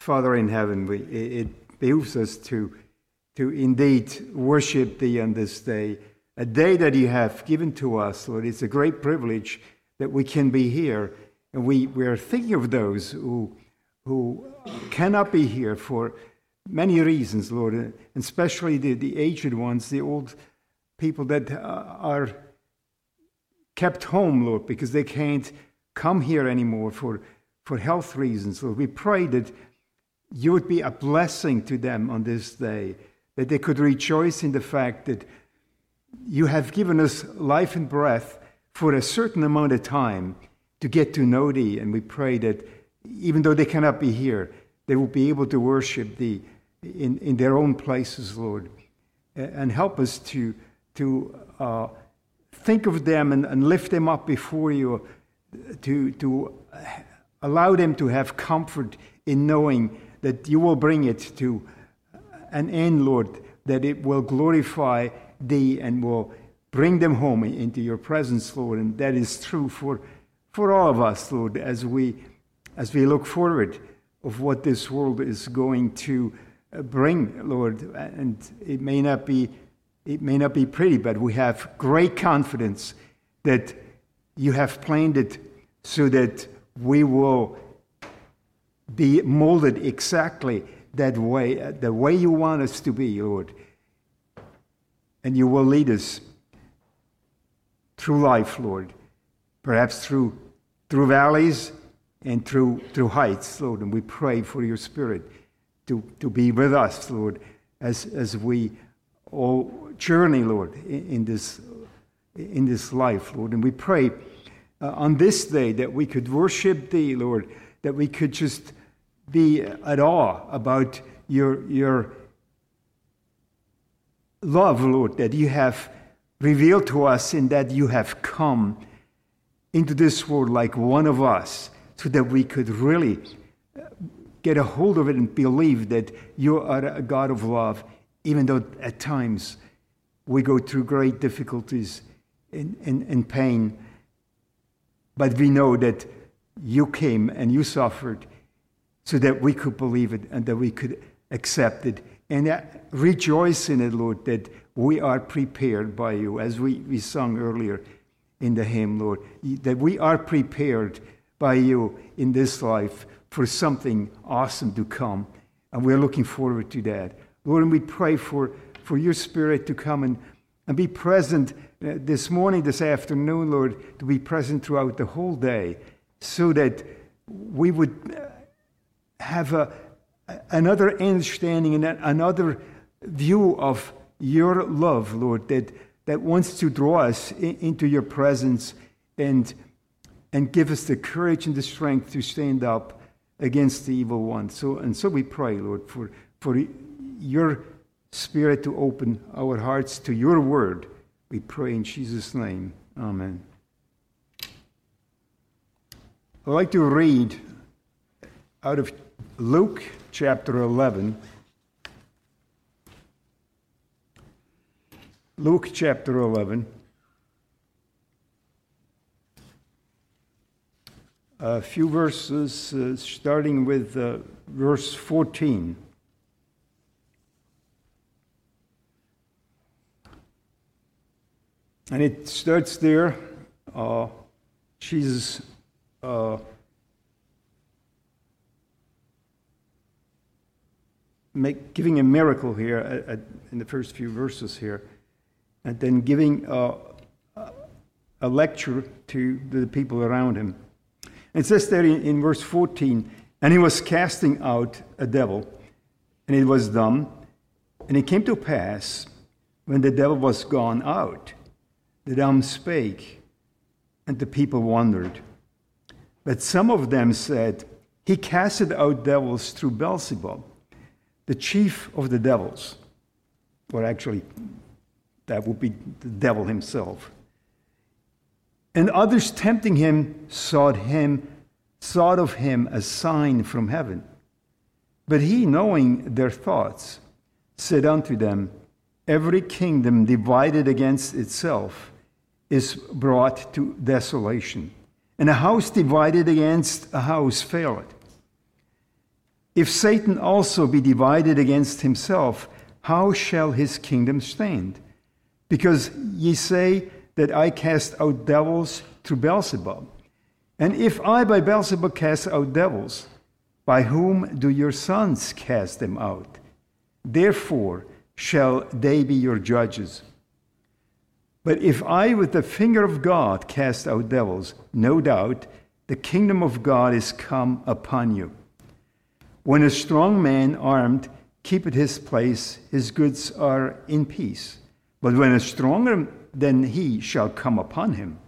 Father in heaven, we, it behooves us to, to indeed worship Thee on this day, a day that You have given to us, Lord. It's a great privilege that we can be here. And we, we are thinking of those who, who cannot be here for many reasons, Lord, and especially the, the aged ones, the old people that uh, are kept home, Lord, because they can't come here anymore for, for health reasons. Lord, we pray that you would be a blessing to them on this day, that they could rejoice in the fact that you have given us life and breath for a certain amount of time to get to know thee. And we pray that even though they cannot be here, they will be able to worship thee in, in their own places, Lord. And help us to, to uh, think of them and, and lift them up before you, to, to allow them to have comfort in knowing that you will bring it to an end, Lord, that it will glorify thee and will bring them home into your presence, Lord. And that is true for, for all of us, Lord, as we, as we look forward of what this world is going to uh, bring, Lord. And it may not be, it may not be pretty, but we have great confidence that you have planned it so that we will be molded exactly that way, the way you want us to be, Lord. And you will lead us through life, Lord, perhaps through, through valleys and through, through heights, Lord. And we pray for your Spirit to, to be with us, Lord, as, as we all journey, Lord, in, in this, in this life, Lord. And we pray uh, on this day that we could worship Thee, Lord, that we could just be at awe about your, your love, Lord, that you have revealed to us in that you have come into this world like one of us so that we could really uh, get a hold of it and believe that you are a God of love, even though at times we go through great difficulties and, and, and pain. But we know that you came and you suffered so that we could believe it and that we could accept it and rejoice in it, Lord, that we are prepared by you, as we, we sung earlier in the hymn, Lord, that we are prepared by you in this life for something awesome to come. And we're looking forward to that. Lord, and we pray for, for your spirit to come and, and be present uh, this morning, this afternoon, Lord, to be present throughout the whole day so that we would uh, have a, another understanding and another view of your love, Lord, that, that wants to draw us in, into your presence and, and give us the courage and the strength to stand up against the evil one. So, and so we pray, Lord, for, for your spirit to open our hearts to your word. We pray in Jesus' name. Amen. I'd like to read out of Luke chapter 11. Luke chapter 11. A few verses uh, starting with uh, verse 14. And it starts there. Uh, Jesus uh, make, giving a miracle here at, at, in the first few verses here, and then giving a, a lecture to the people around him. And it says there in, in verse 14, and he was casting out a devil, and it was dumb. And it came to pass, when the devil was gone out, the dumb spake, and the people wondered. But some of them said, He casted out devils through Beelzebub the chief of the devils, or actually, that would be the devil himself. And others tempting him sought him, sought of him a sign from heaven. But he, knowing their thoughts, said unto them, Every kingdom divided against itself is brought to desolation, and a house divided against a house faileth. If Satan also be divided against himself, how shall his kingdom stand? Because ye say that I cast out devils through Beelzebub. And if I by Beelzebub cast out devils, by whom do your sons cast them out? Therefore shall they be your judges. But if I with the finger of God cast out devils, no doubt the kingdom of God is come upon you. When a strong man armed keepeth his place, his goods are in peace. But when a stronger than he shall come upon him,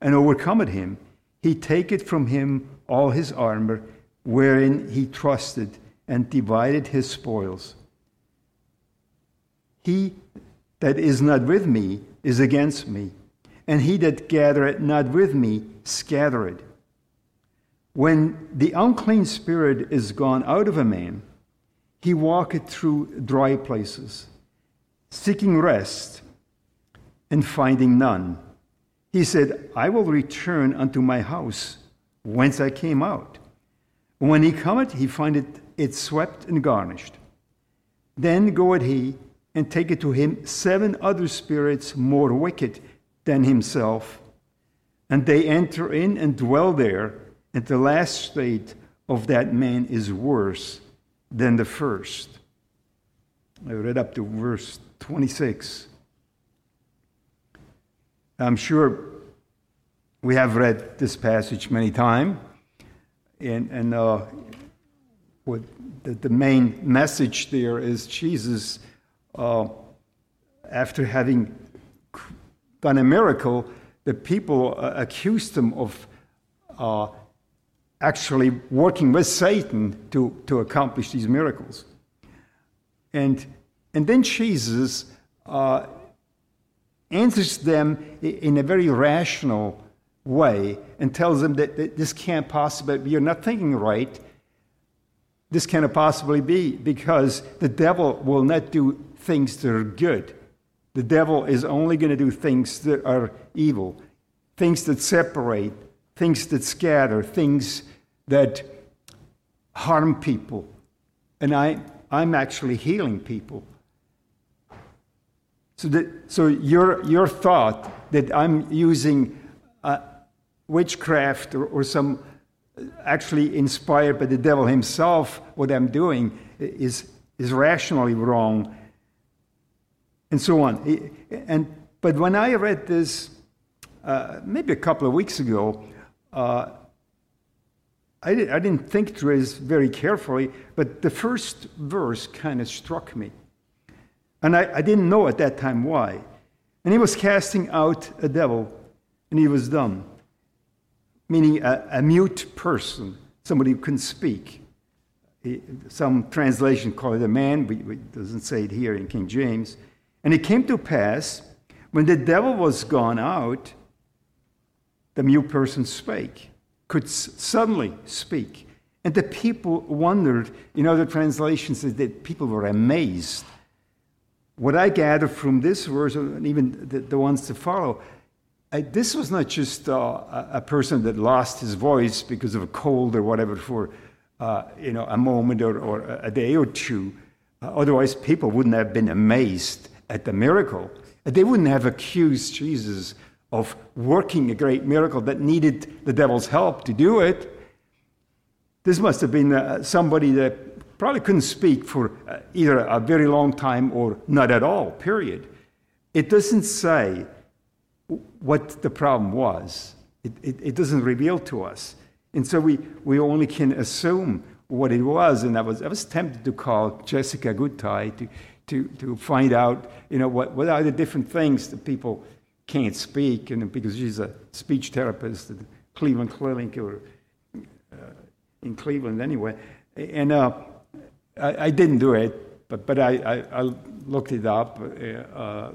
and overcometh him, he taketh from him all his armor, wherein he trusted, and divided his spoils. He that is not with me is against me, and he that gathereth not with me scattereth. When the unclean spirit is gone out of a man, he walketh through dry places, seeking rest and finding none. He said, I will return unto my house whence I came out. When he cometh, he findeth it swept and garnished. Then goeth he and taketh to him seven other spirits more wicked than himself, and they enter in and dwell there and the last state of that man is worse than the first. I read up to verse 26. I'm sure we have read this passage many times, and, and uh, what the, the, main message there is Jesus, uh, after having done a miracle, the people uh, accused him of uh, actually working with Satan to, to accomplish these miracles. And, and then Jesus uh, answers them in a very rational way and tells them that, that this can't possibly be, you're not thinking right. This cannot possibly be because the devil will not do things that are good. The devil is only going to do things that are evil, things that separate, things that scatter, things that harm people. And I, I'm actually healing people. So, that, so your, your thought that I'm using uh, witchcraft or, or some actually inspired by the devil himself, what I'm doing is, is rationally wrong, and so on. And, but when I read this, uh, maybe a couple of weeks ago, uh, I, did, I didn't think through this very carefully, but the first verse kind of struck me. And I, I didn't know at that time why. And he was casting out a devil, and he was dumb, meaning a, a mute person, somebody who couldn't speak. He, some translation call it a man, but it doesn't say it here in King James. And it came to pass, when the devil was gone out, the mute person spake could suddenly speak. And the people wondered, in other translations, that people were amazed. What I gather from this verse, and even the, the ones to follow, I, this was not just uh, a person that lost his voice because of a cold or whatever for uh, you know, a moment or, or a day or two. Uh, otherwise, people wouldn't have been amazed at the miracle. They wouldn't have accused Jesus of working a great miracle that needed the devil's help to do it. This must have been uh, somebody that probably couldn't speak for uh, either a very long time or not at all, period. It doesn't say what the problem was, it, it, it doesn't reveal to us. And so we, we only can assume what it was. And I was, I was tempted to call Jessica Goodtye to, to, to find out, you know, what, what are the different things that people can't speak, and because she's a speech therapist at Cleveland Clinic or uh, in Cleveland anyway. And uh, I, I, didn't do it, but, but I, I, I looked it up. Uh,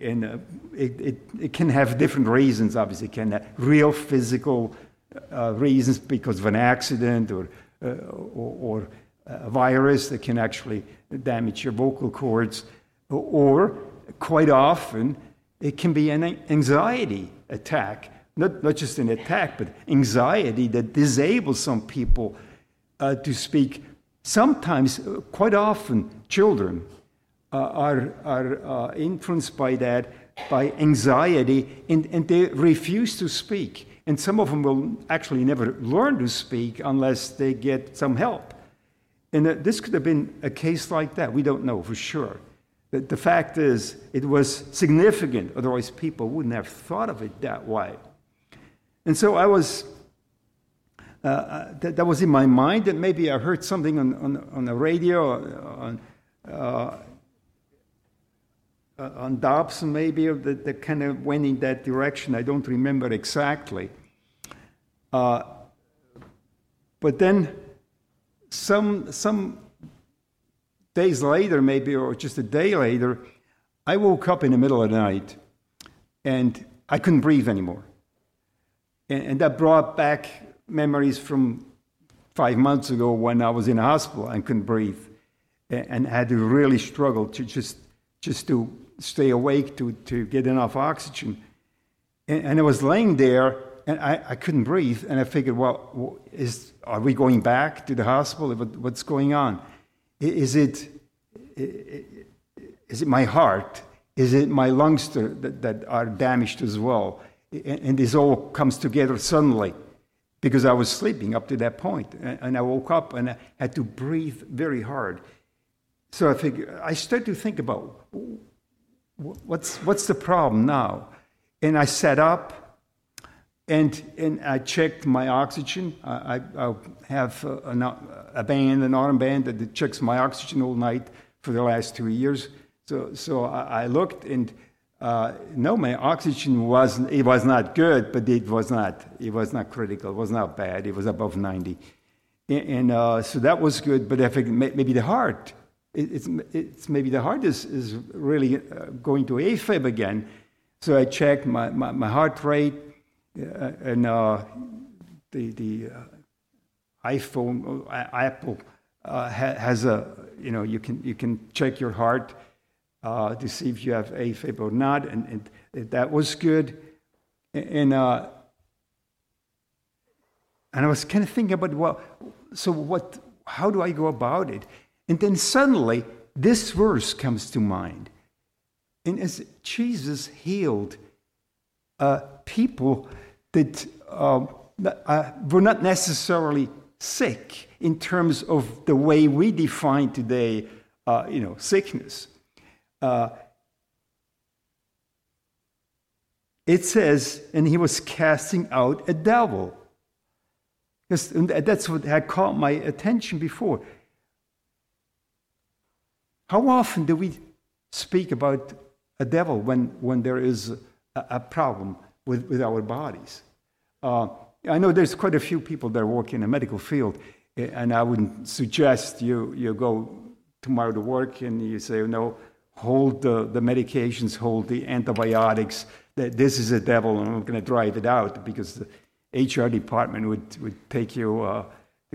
and uh, it, it, it, can have different reasons, obviously. It can have real physical uh, reasons because of an accident or, uh, or, or a virus that can actually damage your vocal cords, or quite often it can be an anxiety attack, not, not just an attack, but anxiety that disables some people uh, to speak sometimes, uh, quite often, children uh, are, are uh, influenced by that, by anxiety, and, and they refuse to speak. And some of them will actually never learn to speak unless they get some help. And uh, this could have been a case like that. We don't know for sure. The, fact is, it was significant, otherwise, people wouldn't have thought of it that way. And so I was, uh, uh that, that, was in my mind, and maybe I heard something on, on, on the radio, uh, on, uh, uh, on Dobson, maybe, that, that kind of went in that direction. I don't remember exactly. Uh, but then some, some days later, maybe, or just a day later, I woke up in the middle of the night and I couldn't breathe anymore. And, and that brought back memories from five months ago when I was in a hospital and couldn't breathe and, and had to really struggle to just, just to stay awake, to, to get enough oxygen. And, and I was laying there and I, I couldn't breathe. And I figured, well, is, are we going back to the hospital? What's going on? Is it, is it my heart? Is it my lungs that, that are damaged as well? And this all comes together suddenly because I was sleeping up to that point. And I woke up and I had to breathe very hard. So I figured, I started to think about what's, what's the problem now? And I sat up and, and I checked my oxygen. I, I have a, a, band, an arm band that checks my oxygen all night for the last two years. So, so I, I looked and uh, no, my oxygen was it was not good, but it was not it was not critical. It was not bad. It was above 90, and, and uh, so that was good. But I think maybe the heart, it, it's, it's maybe the heart is, is really uh, going to AFib again. So I checked my, my, my heart rate and uh, the the uh, iPhone Apple has a you know you can you can check your heart to see if you have AFib or not, and, and that was good. And and I was kind of thinking about well, so what? How do I go about it? And then suddenly this verse comes to mind. And as Jesus healed uh, people that um, uh, were not necessarily sick in terms of the way we define today, uh, you know, sickness. Uh, it says, and he was casting out a devil. Because that's what had caught my attention before. How often do we speak about a devil when, when there is a, problem? with, with our bodies. Uh, I know there's quite a few people that work in the medical field, and I wouldn't suggest you, you go tomorrow to work and you say, no, hold the, the medications, hold the antibiotics, that this is a devil and I'm going to drive it out because the HR department would, would take you uh,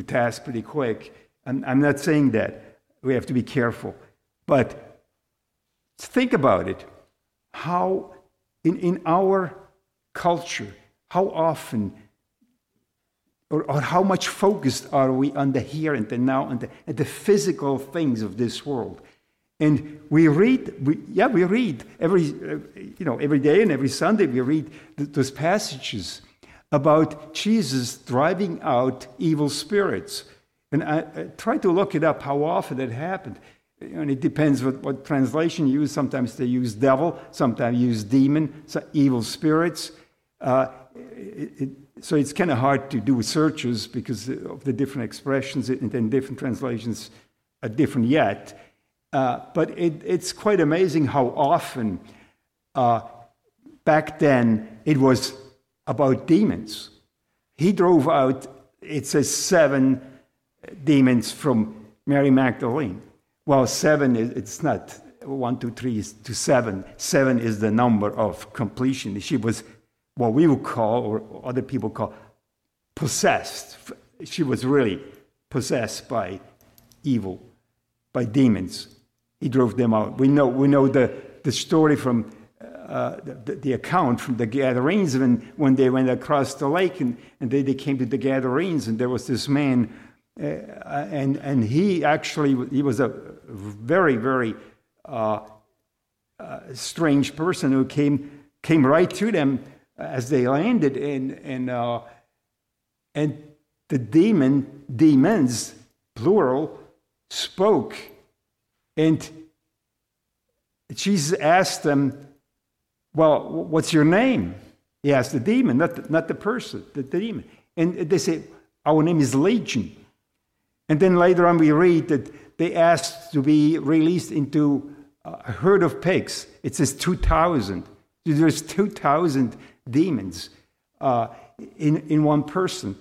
task pretty quick. I'm, I'm not saying that. We have to be careful. But think about it. How, in, in our culture, how often or, or, how much focused are we on the here and the now and the, and the physical things of this world? And we read, we, yeah, we read every, you know, every day and every Sunday we read th- those passages about Jesus driving out evil spirits. And I, I try to look it up how often it happened. And it depends what, what translation you use. Sometimes they use devil, sometimes use demon, so evil spirits. Uh, it, it, so it's kind of hard to do searches because of the different expressions and then different translations are different yet. Uh, but it, it's quite amazing how often uh, back then it was about demons. He drove out, it says, seven demons from Mary Magdalene. Well, seven, it's not one, two, three to seven. Seven is the number of completion. She was what we would call, or other people call, possessed. She was really possessed by evil, by demons. He drove them out. We know, we know the, the story from uh, the, the, account from the Gadarenes when, when they went across the lake and, and they, they came to the Gadarenes and there was this man Uh, and, and he actually he was a very, very uh, uh, strange person who came, came right to them as they landed. And, and, uh, and the demon, demons, plural, spoke. And Jesus asked them, Well, what's your name? He asked the demon, not the, not the person, the, the demon. And they said, Our name is Legion. And then later on, we read that they asked to be released into a herd of pigs. It says 2,000. There's 2,000 demons uh, in, in one person.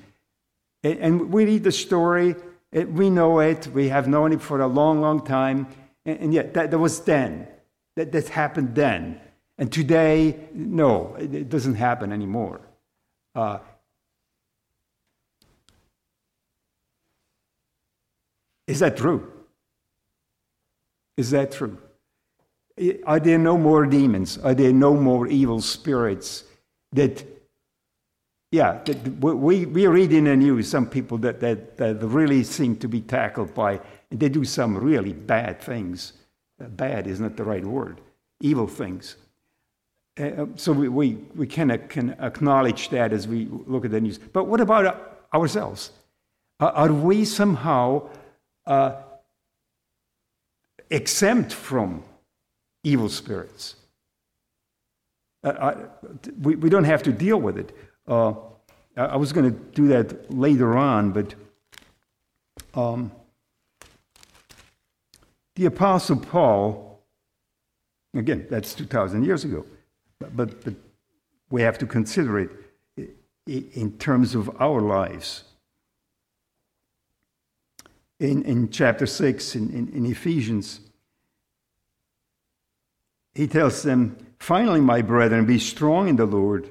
And, and, we read the story, we know it, we have known it for a long, long time. And, and yet, that, that was then. That, that happened then. And today, no, it, it doesn't happen anymore. Uh, is that true? Is that true? Are there no more demons? Are there no more evil spirits that, yeah, that we, we read in the news some people that, that, that really seem to be tackled by, they do some really bad things. Uh, bad is not the right word, evil things. Uh, uh so we, we, we can, can acknowledge that as we look at the news. But what about ourselves? Are we somehow uh, exempt from evil spirits. Uh, I, we, we don't have to deal with it. Uh, I was going to do that later on, but um, the Apostle Paul, again, that's 2,000 years ago, but, but we have to consider it in terms of our lives. In, in chapter 6 in, in, in Ephesians, he tells them, Finally, my brethren, be strong in the Lord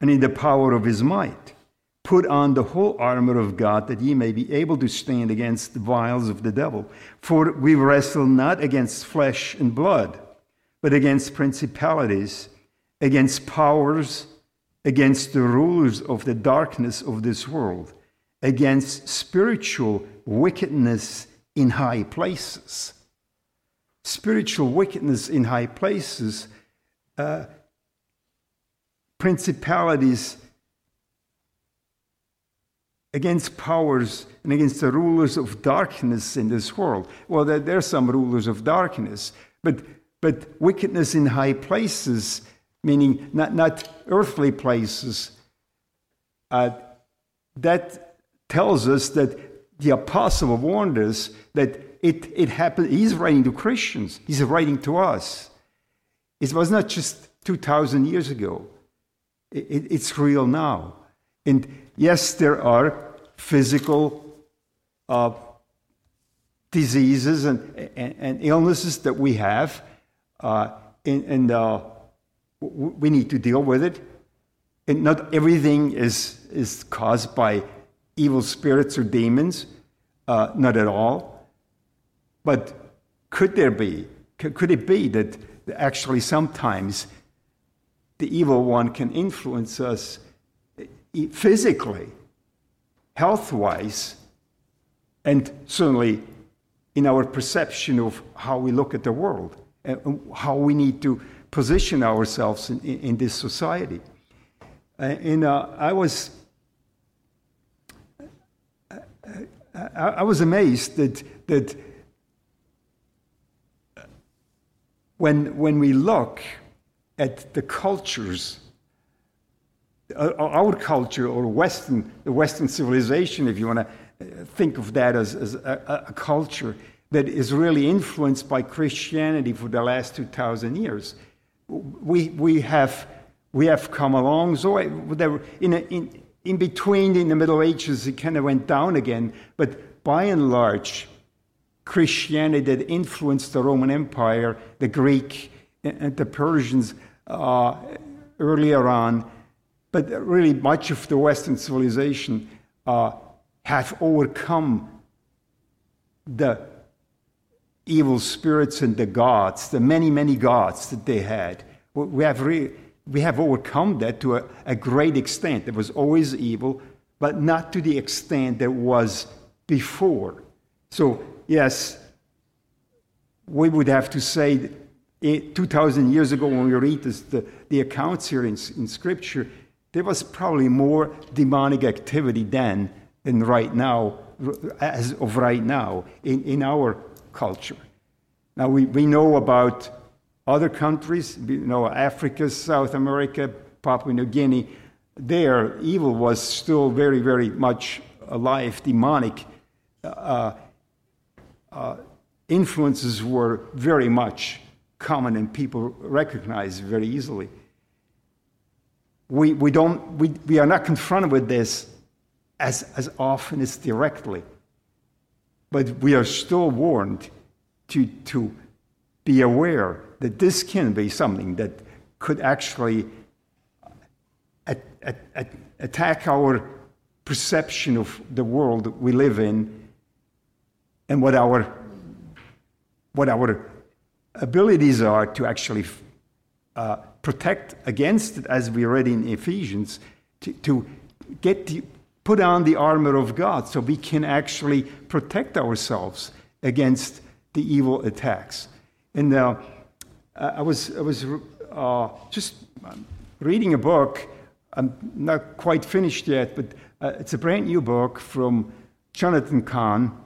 and in the power of his might. Put on the whole armor of God that ye may be able to stand against the wiles of the devil. For we wrestle not against flesh and blood, but against principalities, against powers, against the rulers of the darkness of this world, against spiritual wickedness in high places spiritual wickedness in high places, uh, principalities against powers and against the rulers of darkness in this world. Well, there, there are some rulers of darkness, but, but wickedness in high places, meaning not, not earthly places, uh, that tells us that the apostle warned us that it, it happened. He's writing to Christians, he's writing to us. It was not just 2,000 years ago, it, it, it's real now. And yes, there are physical uh, diseases and, and, and, illnesses that we have, uh, and, and uh, we need to deal with it. And not everything is, is caused by evil spirits or demons, uh, not at all. But could there be, could it be that actually sometimes the evil one can influence us physically, health wise, and certainly in our perception of how we look at the world and how we need to position ourselves in, in, in this society. Uh, and uh, I was I, I was amazed that that when, when we look at the cultures, uh, our culture or Western, the Western civilization, if you want to uh, think of that as, as a, a, culture that is really influenced by Christianity for the last 2,000 years, we, we, have, we have come along. So in, a, in, in between, in the Middle Ages, it kind of went down again. But by and large, Christianity that influenced the Roman Empire, the Greek, and the Persians uh, earlier on, but really much of the Western civilization uh, have overcome the evil spirits and the gods, the many, many gods that they had. We have, re- we have overcome that to a, a great extent. There was always evil, but not to the extent there was before. So, yes, we would have to say 2,000 years ago, when we read this, the, the accounts here in, in Scripture, there was probably more demonic activity then than right now, as of right now, in, in our culture. Now, we, we know about other countries, you know, Africa, South America, Papua New Guinea, there evil was still very, very much alive, demonic. Uh, uh, influences were very much common and people recognized very easily. We, we, don't, we, we are not confronted with this as, as often as directly, but we are still warned to, to be aware that this can be something that could actually at, at, at attack our perception of the world we live in and what our, what our abilities are to actually uh, protect against it, as we read in Ephesians, to, to get the, put on the armor of God so we can actually protect ourselves against the evil attacks. And uh, I was, I was uh, just reading a book. I'm not quite finished yet, but uh, it's a brand new book from Jonathan Cahn.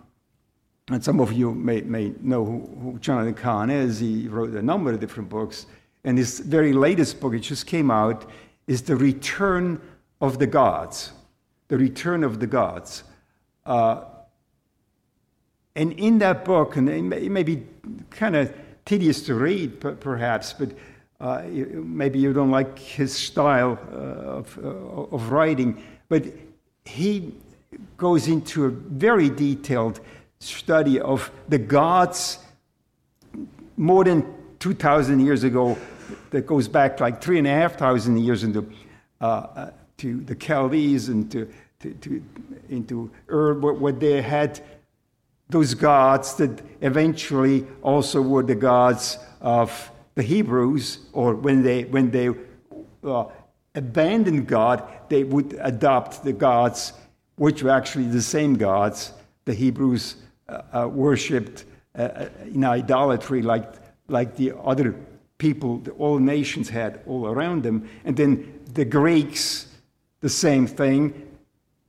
And some of you may, may know who, who Jonathan Cahn is. He wrote a number of different books. And his very latest book, it just came out, is The Return of the Gods. The Return of the Gods. Uh, and in that book, and it may, it may be kind of tedious to read, perhaps, but uh, maybe you don't like his style uh, of, uh, of writing, but he goes into a very detailed study of the gods more than 2,000 years ago, that goes back like three and a half thousand years into uh, uh, to the Chaldees and to, to, to into Ur, where they had those gods that eventually also were the gods of the Hebrews, or when they, when they uh, abandoned God, they would adopt the gods, which were actually the same gods the Hebrews uh, uh, worshipped uh, uh, in idolatry, like, like the other people, the, all nations had all around them. And then the Greeks, the same thing.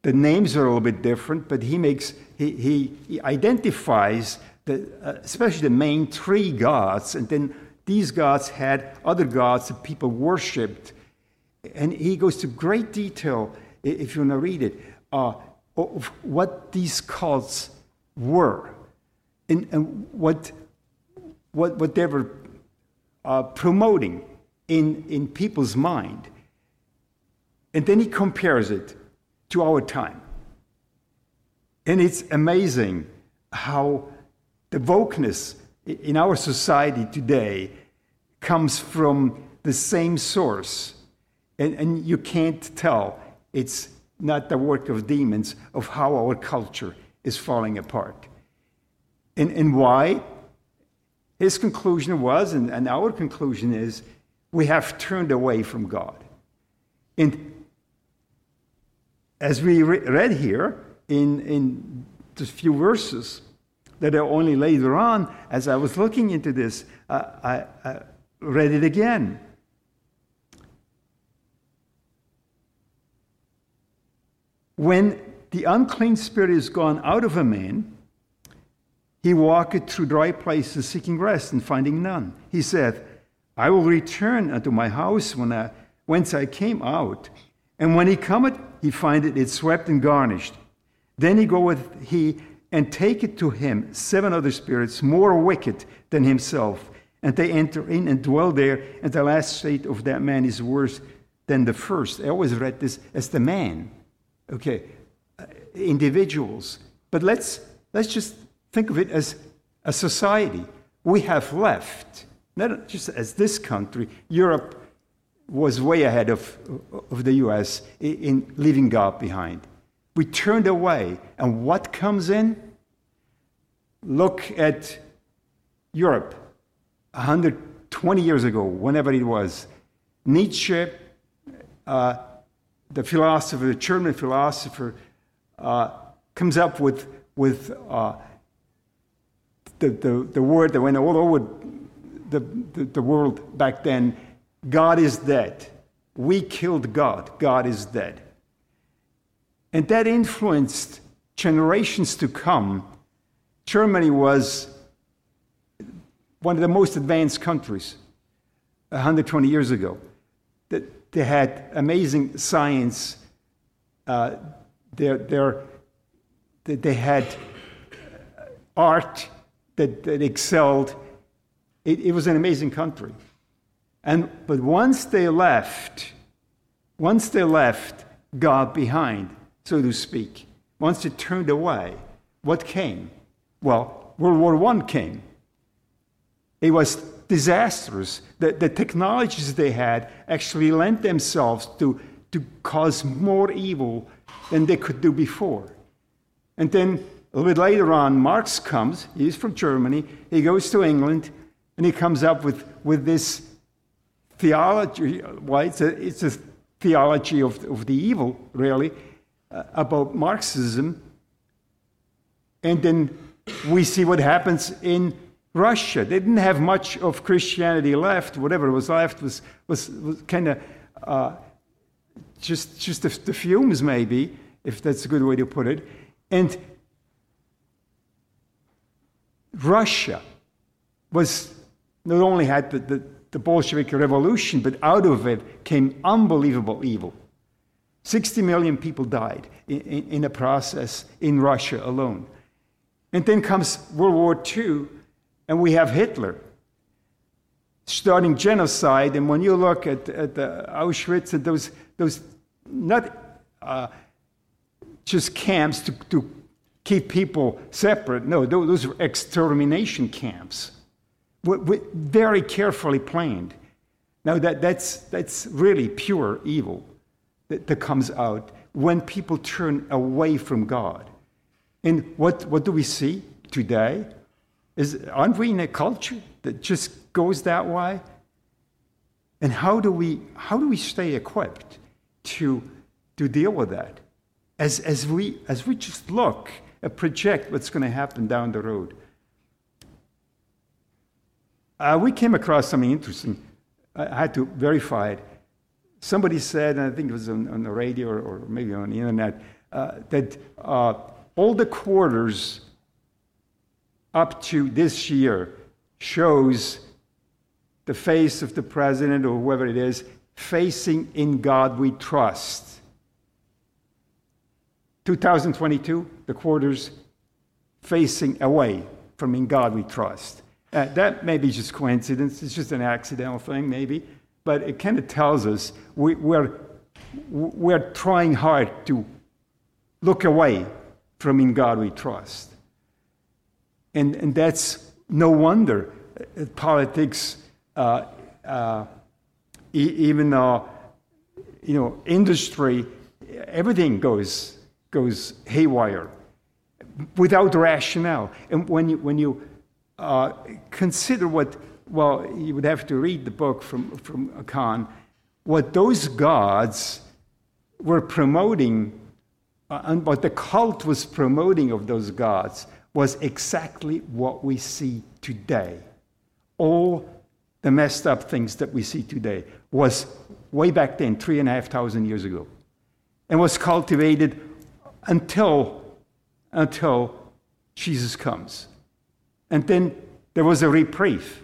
The names are a little bit different, but he makes he, he, he identifies the, uh, especially the main three gods, and then these gods had other gods that people worshipped. And he goes to great detail, if you want to read it, uh, of what these cults were and, and what, what, what they were uh, promoting in, in people's mind. And then he compares it to our time. And it's amazing how the wokeness in our society today comes from the same source. And, and you can't tell it's not the work of demons of how our culture is falling apart. And, and why? His conclusion was, and, and our conclusion is, we have turned away from God. And as we re- read here, in, in a few verses that are only later on, as I was looking into this, uh, I, I read it again. When the unclean spirit is gone out of a man, he walketh through dry places seeking rest and finding none. He said, I will return unto my house when I, whence I came out. And when he cometh, he findeth it swept and garnished. Then he goeth he and taketh to him seven other spirits more wicked than himself, and they enter in and dwell there, and the last state of that man is worse than the first. I always read this as the man. Okay, uh, individuals. But let's let's just think of it as a society. We have left, not just as this country, Europe was way ahead of, of the US in leaving God behind. We turned away. And what comes in? Look at Europe 120 years ago, whenever it was. Nietzsche, uh, the philosopher, the German philosopher, uh, comes up with, with uh, the, the, the word that went all over the, the, the world back then God is dead. We killed God. God is dead. And that influenced generations to come. Germany was one of the most advanced countries 120 years ago. They had amazing science. Uh, they're, they're, they had art that, that excelled. It, it was an amazing country. And, but once they left, once they left God behind, so to speak, once they turned away, what came? Well, World War I came. It was disastrous. The, the technologies they had actually lent themselves to, to cause more evil than they could do before. And then a little bit later on, Marx comes, he's from Germany, he goes to England, and he comes up with, with this theology. Well, it's a, it's a theology of, of the evil, really, uh, about Marxism. And then we see what happens in Russia. They didn't have much of Christianity left. Whatever was left was, was, was kind of uh, just, just the, the fumes, maybe, if that's a good way to put it. And Russia was not only had the, the, the, Bolshevik Revolution, but out of it came unbelievable evil. 60 million people died in, in, in the process in Russia alone. And then comes World War II, and we have Hitler starting genocide. And when you look at, at the Auschwitz and those, those not uh, just camps to, to keep people separate. No, those were extermination camps, very carefully planned. Now, that, that's, that's really pure evil that, that comes out when people turn away from God. And what, what do we see today? Is, aren't we in a culture that just goes that way? And how do we, how do we stay equipped to, to deal with that? As, as, we, as we just look and project what's going to happen down the road. Uh, we came across something interesting. I had to verify it. Somebody said, and I think it was on, on the radio or, maybe on the internet, uh, that uh, all the quarters up to this year shows the face of the president or whoever it is facing in God we trust. 2022, the quarters facing away from in God we trust. Uh, that may be just coincidence. It's just an accidental thing, maybe. But it kind of tells us we, we're, we're trying hard to look away from in God we trust. And, and that's no wonder uh, politics, uh, uh, even uh, you know, industry, everything goes goes haywire without rationale. And when you, when you uh, consider what, well, you would have to read the book from, from Cahn, what those gods were promoting, uh, and what the cult was promoting of those gods was exactly what we see today. All the messed up things that we see today was way back then, three and a half thousand years ago, and was cultivated until, until Jesus comes. And then there was a reprieve.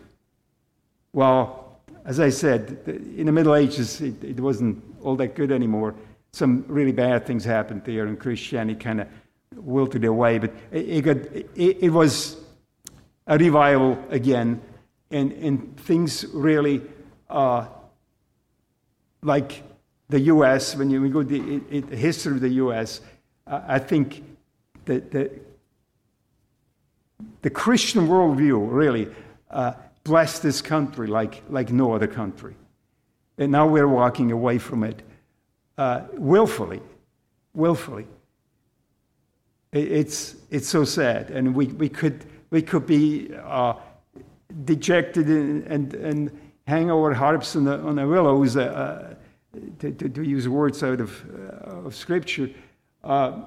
Well, as I said, in the Middle Ages, it, it wasn't all that good anymore. Some really bad things happened there, and Christianity kind of wilted away. But it, it, got, it, it was a revival again, and, and things really, uh, like the U.S., when you, we go the, history of the U.S., I think that the, the Christian worldview really uh, blessed this country like, like no other country. And now we're walking away from it uh, willfully, willfully. It's, it's so sad. And we, we, could, we could be uh, dejected and, and, and, hang our harps on the, on the willows, uh, to, to, to, use words out of, uh, of Scripture. Uh,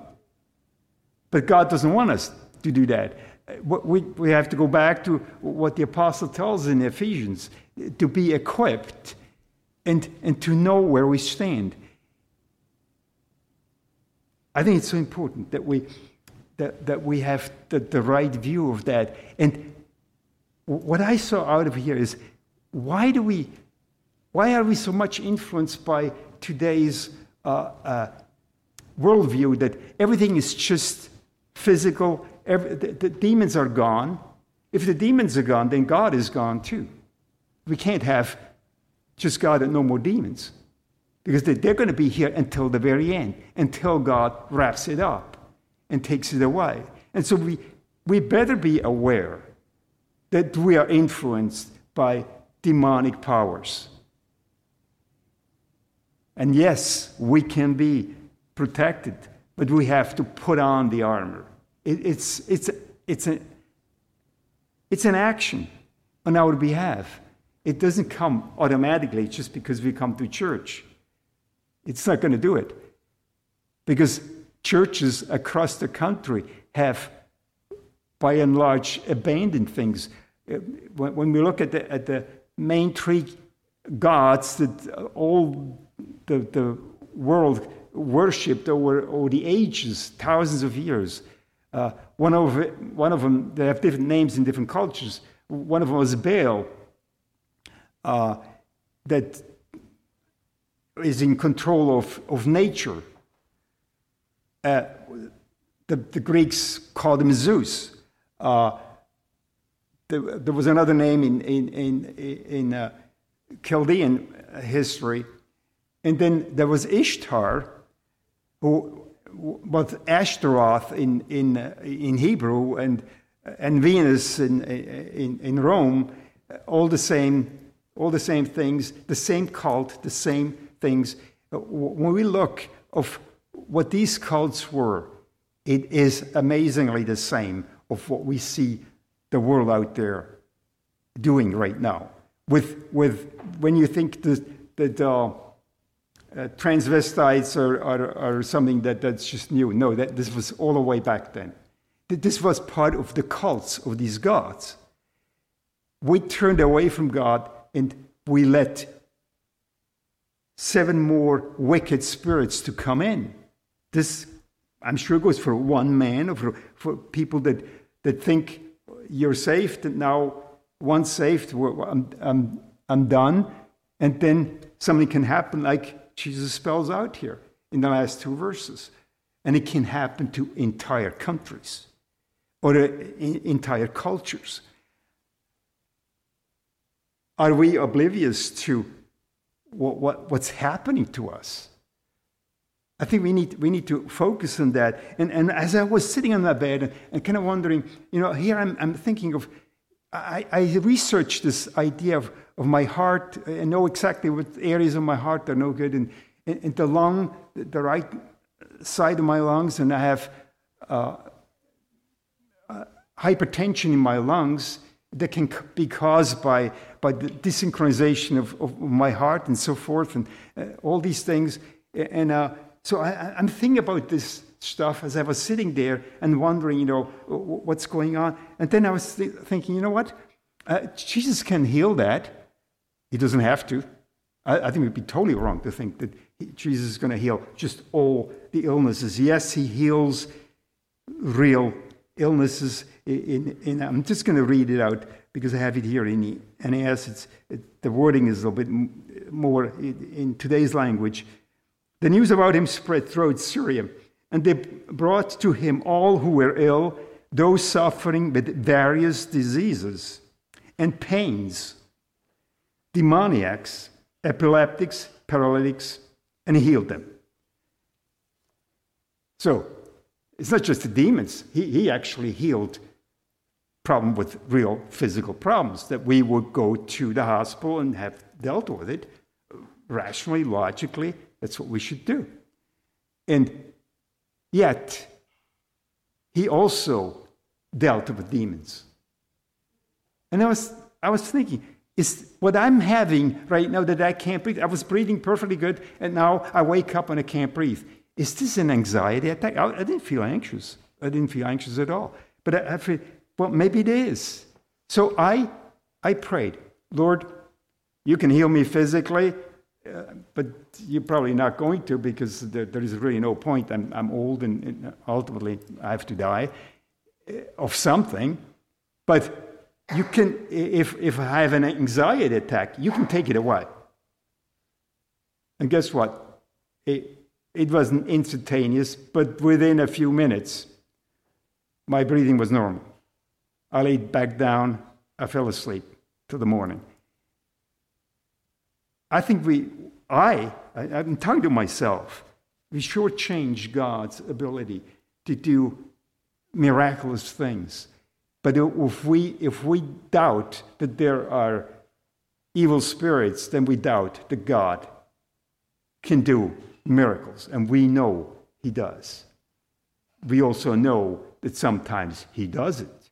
But God doesn't want us to do that. We, we have to go back to what the apostle tells in Ephesians to be equipped and, and to know where we stand. I think it's so important that we, that, that we have the, the right view of that. And what I saw out of here is why do we, why are we so much influenced by today's uh, uh, worldview that everything is just physical, every, the, the demons are gone. If the demons are gone, then God is gone too. We can't have just God and no more demons because they're going to be here until the very end, until God wraps it up and takes it away. And so we, we better be aware that we are influenced by demonic powers. And yes, we can be protected, but we have to put on the armor. It, it's, it's, it's, a, it's an action on our behalf. It doesn't come automatically just because we come to church. It's not going to do it. Because churches across the country have, by and large, abandoned things. Uh, when we look at the, at the main three gods that all the, the world worshipped over, over the ages, thousands of years. Uh, one, of, one of them, they have different names in different cultures. One of them was Baal, uh, that is in control of, of nature. Uh, the, the, Greeks called him Zeus. Uh, there, there, was another name in, in, in, in uh, Chaldean history and then there was Ishtar, who was Ashtaroth in, in, in Hebrew and, and Venus in, in, in Rome, all the same, all the same things, the same cult, the same things. When we look of what these cults were, it is amazingly the same of what we see the world out there doing right now. With, with when you think that, that uh, transvestites are, something that, that's just new. No, that, this was all the way back then. This was part of the cults of these gods. We turned away from God and we let seven more wicked spirits to come in. This, I'm sure, goes for one man or for, for people that, that think you're saved, and now once saved, I'm, I'm, I'm done. And then something can happen like Jesus spells out here in the last two verses. And it can happen to entire countries or uh, entire cultures. Are we oblivious to what, what, what's happening to us? I think we need, we need to focus on that. And, and as I was sitting on my bed and, and kind of wondering, you know, here I'm, I'm thinking of, I, I researched this idea of of my heart. I know exactly what areas of my heart are no good. And, and the lung, the right side of my lungs, and I have uh, uh, hypertension in my lungs that can be caused by, by the desynchronization of, of my heart and so forth, and uh, all these things. And uh, so I, I'm thinking about this stuff as I was sitting there and wondering, you know, what's going on. And then I was th- thinking, you know what? Uh, Jesus can heal that. He doesn't have to. I, I think it would be totally wrong to think that he, Jesus is going to heal just all the illnesses. Yes, he heals real illnesses. In, in, I'm just going to read it out because I have it here in the NAS. It's, it, the wording is a little bit more in, in today's language. The news about him spread throughout Syria, and they brought to him all who were ill, those suffering with various diseases and pains demoniacs, epileptics, paralytics, and he healed them. So it's not just the demons, he, he actually healed problem with real physical problems that we would go to the hospital and have dealt with it rationally, logically. That's what we should do. And yet, he also dealt with demons. And I was, I was thinking, is what I'm having right now that I can't breathe. I was breathing perfectly good, and now I wake up and I can't breathe. Is this an anxiety attack? I, I didn't feel anxious. I didn't feel anxious at all. But I, I feel, well, maybe it is. So I, I prayed, Lord, you can heal me physically, uh, but you're probably not going to because there, there is really no point. I'm, I'm old and, and ultimately I have to die uh, of something. But you can, if, if I have an anxiety attack, you can take it away. And guess what? It, it wasn't instantaneous, but within a few minutes, my breathing was normal. I laid back down, I fell asleep till the morning. I think we, I, I'm talking to myself, we shortchange God's ability to do miraculous things. But if we, if we doubt that there are evil spirits, then we doubt that God can do miracles. And we know He does. We also know that sometimes He doesn't.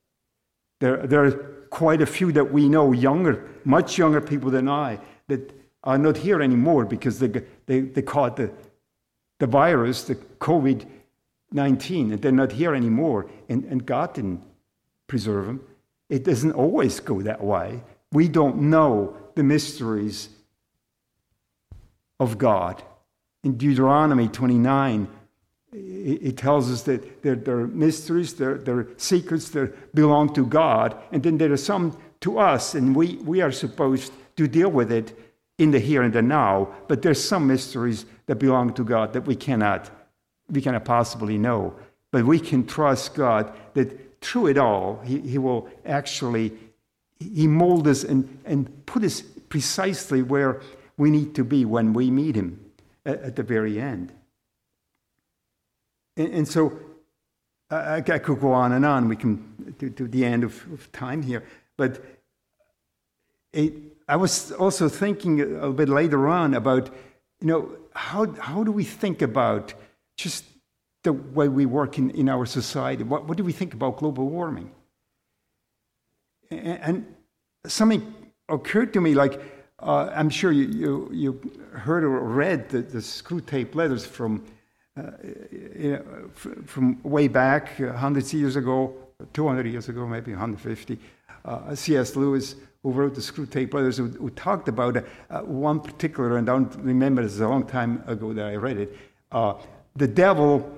There, there are quite a few that we know, younger, much younger people than I, that are not here anymore because they, they, they caught the, the virus, the COVID 19, and they're not here anymore. And, and God didn't preserve them. It doesn't always go that way. We don't know the mysteries of God. In Deuteronomy 29, it tells us that there, there are mysteries, there, there are secrets that belong to God, and then there are some to us, and we, we are supposed to deal with it in the here and the now. But there's some mysteries that belong to God that we cannot, we cannot possibly know. But we can trust God that through it all, He, he will actually He mold us and, and put us precisely where we need to be when we meet Him at, at the very end. And, and so I, I, could go on and on. We can to, to the end of, of time here, but it, I was also thinking a little bit later on about, you know, how, how do we think about just the way we work in, in our society? What, what do we think about global warming? And, and something occurred to me like, uh, I'm sure you, you, you, heard or read the, the Screwtape letters from, uh, you know, from way back, uh, hundreds of years ago, 200 years ago, maybe 150. Uh, C.S. Lewis who wrote the Screwtape Letters, who, who talked about uh, one particular, and I don't remember, it's a long time ago that I read it, uh, the devil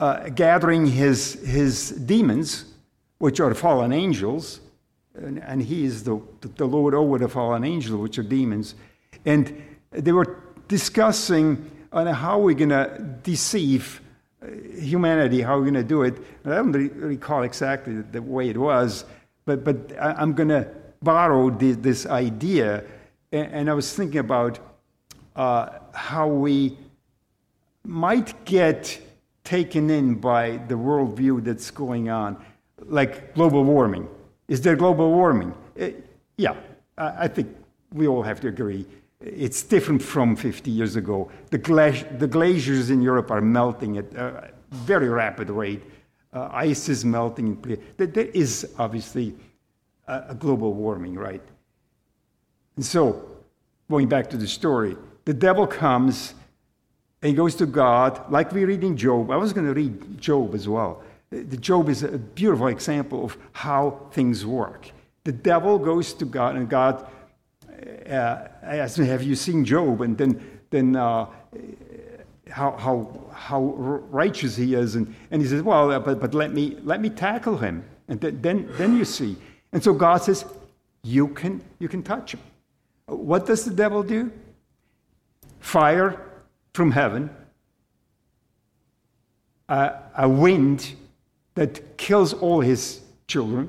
uh, gathering his, his demons, which are fallen angels, and, and he is the, the Lord over the fallen angels, which are demons. And they were discussing on how we're going to deceive uh, humanity, how we're going to do it. I don't recall exactly the way it was, but, but I'm going to borrowed this, this idea, and, and, I was thinking about uh, how we might get taken in by the worldview that's going on, like global warming. Is there global warming? Uh, yeah, I, I, think we all have to agree. It's different from 50 years ago. The, the glaciers in Europe are melting at a very rapid rate. Uh, ice is melting. There is obviously a global warming, right? And so, going back to the story, the devil comes and he goes to God, like we read in Job. I was going to read Job as well. The Job is a beautiful example of how things work. The devil goes to God, and God uh, asks him, "Have you seen Job?" And then, then uh, how, how, how righteous he is, and, and he says, "Well, but, but let me let me tackle him." And then, then, then you see and so God says, you can, you can touch him. What does the devil do? Fire from heaven, a, a wind that kills all his children.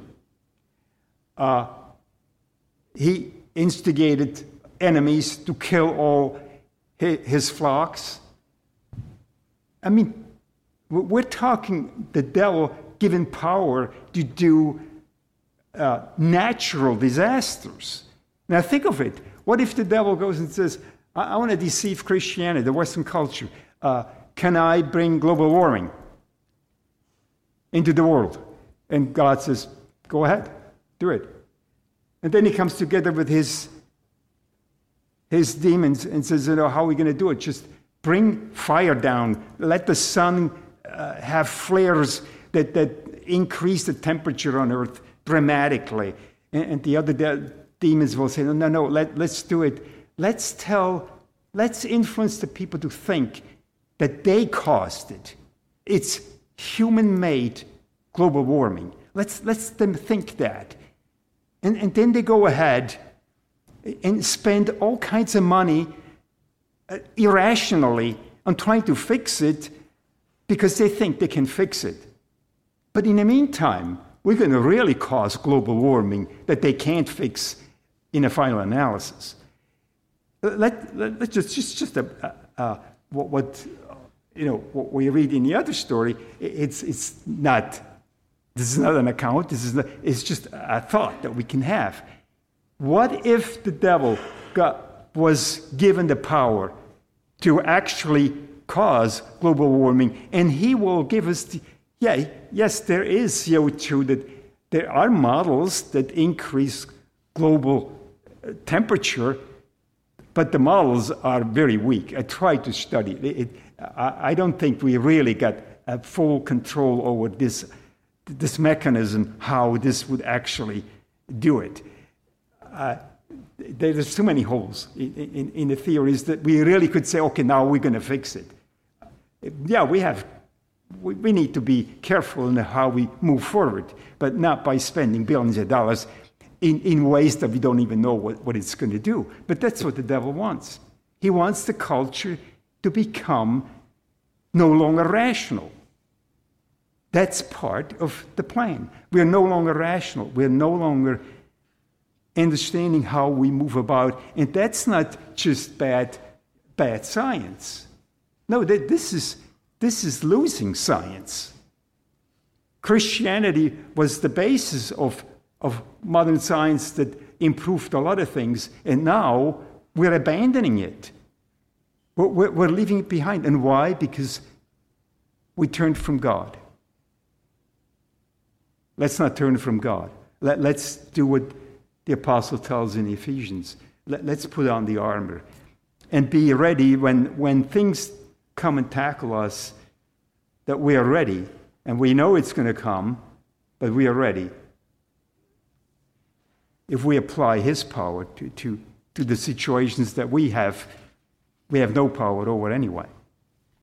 Uh, he instigated enemies to kill all his flocks. I mean, we're talking the devil given power to do uh, natural disasters. Now, think of it. What if the devil goes and says, I, I want to deceive Christianity, the Western culture? Uh, can I bring global warming into the world? And God says, Go ahead, do it. And then he comes together with his, his demons and says, You know, how are we going to do it? Just bring fire down, let the sun uh, have flares that, that increase the temperature on earth dramatically. And, and the other de- demons will say, no, no, no, let, let's do it. Let's tell, let's influence the people to think that they caused it. It's human made global warming. Let's, let's them think that. And, and then they go ahead and spend all kinds of money uh, irrationally on trying to fix it because they think they can fix it. But in the meantime, we're going to really cause global warming that they can't fix in a final analysis. Let, let, let just, just, just a, uh, what, what, you know, what we read in the other story, it's, it's not, this is not an account, this is not, it's just a thought that we can have. What if the devil got, was given the power to actually cause global warming and he will give us the, yeah, yes, there is CO2 that there are models that increase global uh, temperature, but the models are very weak. I tried to study it. it I, don't think we really got a full control over this, this mechanism, how this would actually do it. Uh, there's too many holes in, in, in, the theories that we really could say, okay, now we're going to fix it. Yeah, we have, we, we need to be careful in how we move forward, but not by spending billions of dollars in, in ways that we don't even know what, what it's going to do. But that's what the devil wants. He wants the culture to become no longer rational. That's part of the plan. We are no longer rational. We are no longer understanding how we move about. And that's not just bad, bad science. No, this is this is losing science. Christianity was the basis of, of modern science that improved a lot of things, and now we're abandoning it. We're, we're leaving it behind. And why? Because we turned from God. Let's not turn from God. Let, us do what the apostle tells in Ephesians. Let, us put on the armor and be ready when, when things come and tackle us, that we are ready. And we know it's going to come, but we are ready. If we apply His power to, to, to the situations that we have, we have no power over anyway.